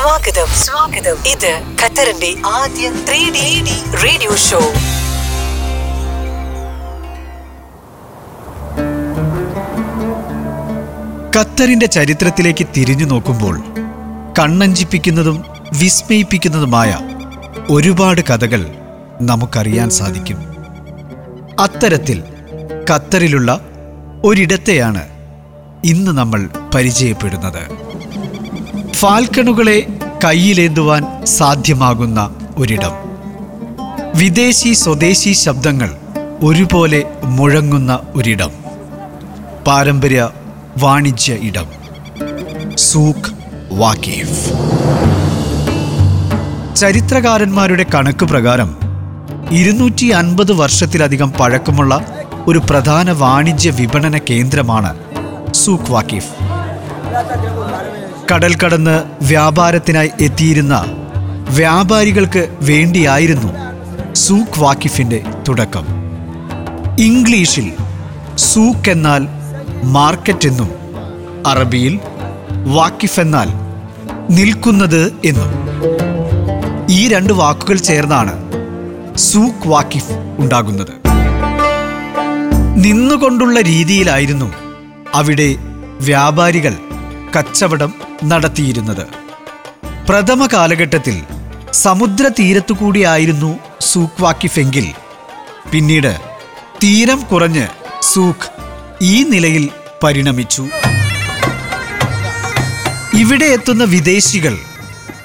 സ്വാഗതം സ്വാഗതം. ഇത് ഖത്തറിന്റെ ആദ്യ ത്രീ ഡി റേഡിയോ ഷോ. ഖത്തറിന്റെ ചരിത്രത്തിലേക്ക് തിരിഞ്ഞു നോക്കുമ്പോൾ കണ്ണഞ്ചിപ്പിക്കുന്നതും വിസ്മയിപ്പിക്കുന്നതുമായ ഒരുപാട് കഥകൾ നമുക്കറിയാൻ സാധിക്കും. അത്തരത്തിൽ ഖത്തറിലുള്ള ഒരിടത്തെയാണ് ഇന്ന് നമ്മൾ പരിചയപ്പെടുന്നത്. ഫാൽക്കണുകളെ കയ്യിലേന്തുവാൻ സാധ്യമാകുന്ന ഒരിടം. വിദേശി സ്വദേശി ശബ്ദങ്ങൾ ഒരുപോലെ മുഴങ്ങുന്ന ഒരിടം. പാരമ്പര്യ വാണിജ്യ ഇടം. സൂഖ് വാക്കേഫ് ചരിത്രകാരന്മാരുടെ കണക്ക് പ്രകാരം ഇരുന്നൂറ്റി അൻപത് വർഷത്തിലധികം പഴക്കമുള്ള ഒരു പ്രധാന വാണിജ്യ വിപണന കേന്ദ്രമാണ് സൂഖ് വാക്കിഫ് കടൽ കടന്ന് വ്യാപാരത്തിനായി എത്തിയിരുന്ന വ്യാപാരികൾക്ക് വേണ്ടിയായിരുന്നു സൂഖ് വാക്കിഫിന്റെ തുടക്കം. ഇംഗ്ലീഷിൽ സൂഖ് എന്നാൽ മാർക്കറ്റ് എന്നും അറബിയിൽ വാക്കിഫ് എന്നാൽ നിൽക്കുന്നത് എന്നും. ഈ രണ്ട് വാക്കുകൾ ചേർന്നാണ് സൂഖ് വാക്കിഫ് ഉണ്ടാകുന്നത്. നിന്നുകൊണ്ടുള്ള രീതിയിലായിരുന്നു അവിടെ വ്യാപാരികൾ കച്ചവടം നടത്തിയിരുന്നത്. പ്രഥമ കാലഘട്ടത്തിൽ സമുദ്ര തീരത്തു കൂടിയായിരുന്നു സൂക്ക് വാക്കിഫ് പിന്നീട് തീരം കുറഞ്ഞ് സൂഖ് ഈ നിലയിൽ പരിണമിച്ചു. ഇവിടെ എത്തുന്ന വിദേശികൾ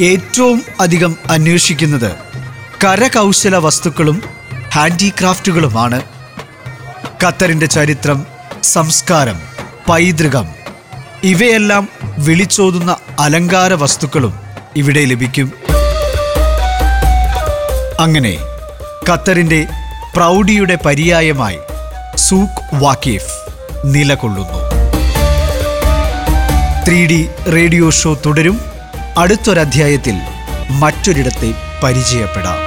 ഏറ്റവും അധികം അന്വേഷിക്കുന്നത് കരകൗശല വസ്തുക്കളും ഹാൻഡിക്രാഫ്റ്റുകളുമാണ്. ഖത്തറിന്റെ ചരിത്രം സംസ്കാരം പൈതൃകം ഇവയെല്ലാം വിളിച്ചോതുന്ന അലങ്കാര വസ്തുക്കളും ഇവിടെ ലഭിക്കും. അങ്ങനെ ഖത്തറിന്റെ പ്രൗഢിയുടെ പര്യായമായി സൂഖ് വാക്കീഫ് നിലകൊള്ളുന്നു. ത്രീ ഡി റേഡിയോ ഷോ തുടരും. അടുത്തൊരധ്യായത്തിൽ മറ്റൊരിടത്തെ പരിചയപ്പെടാം.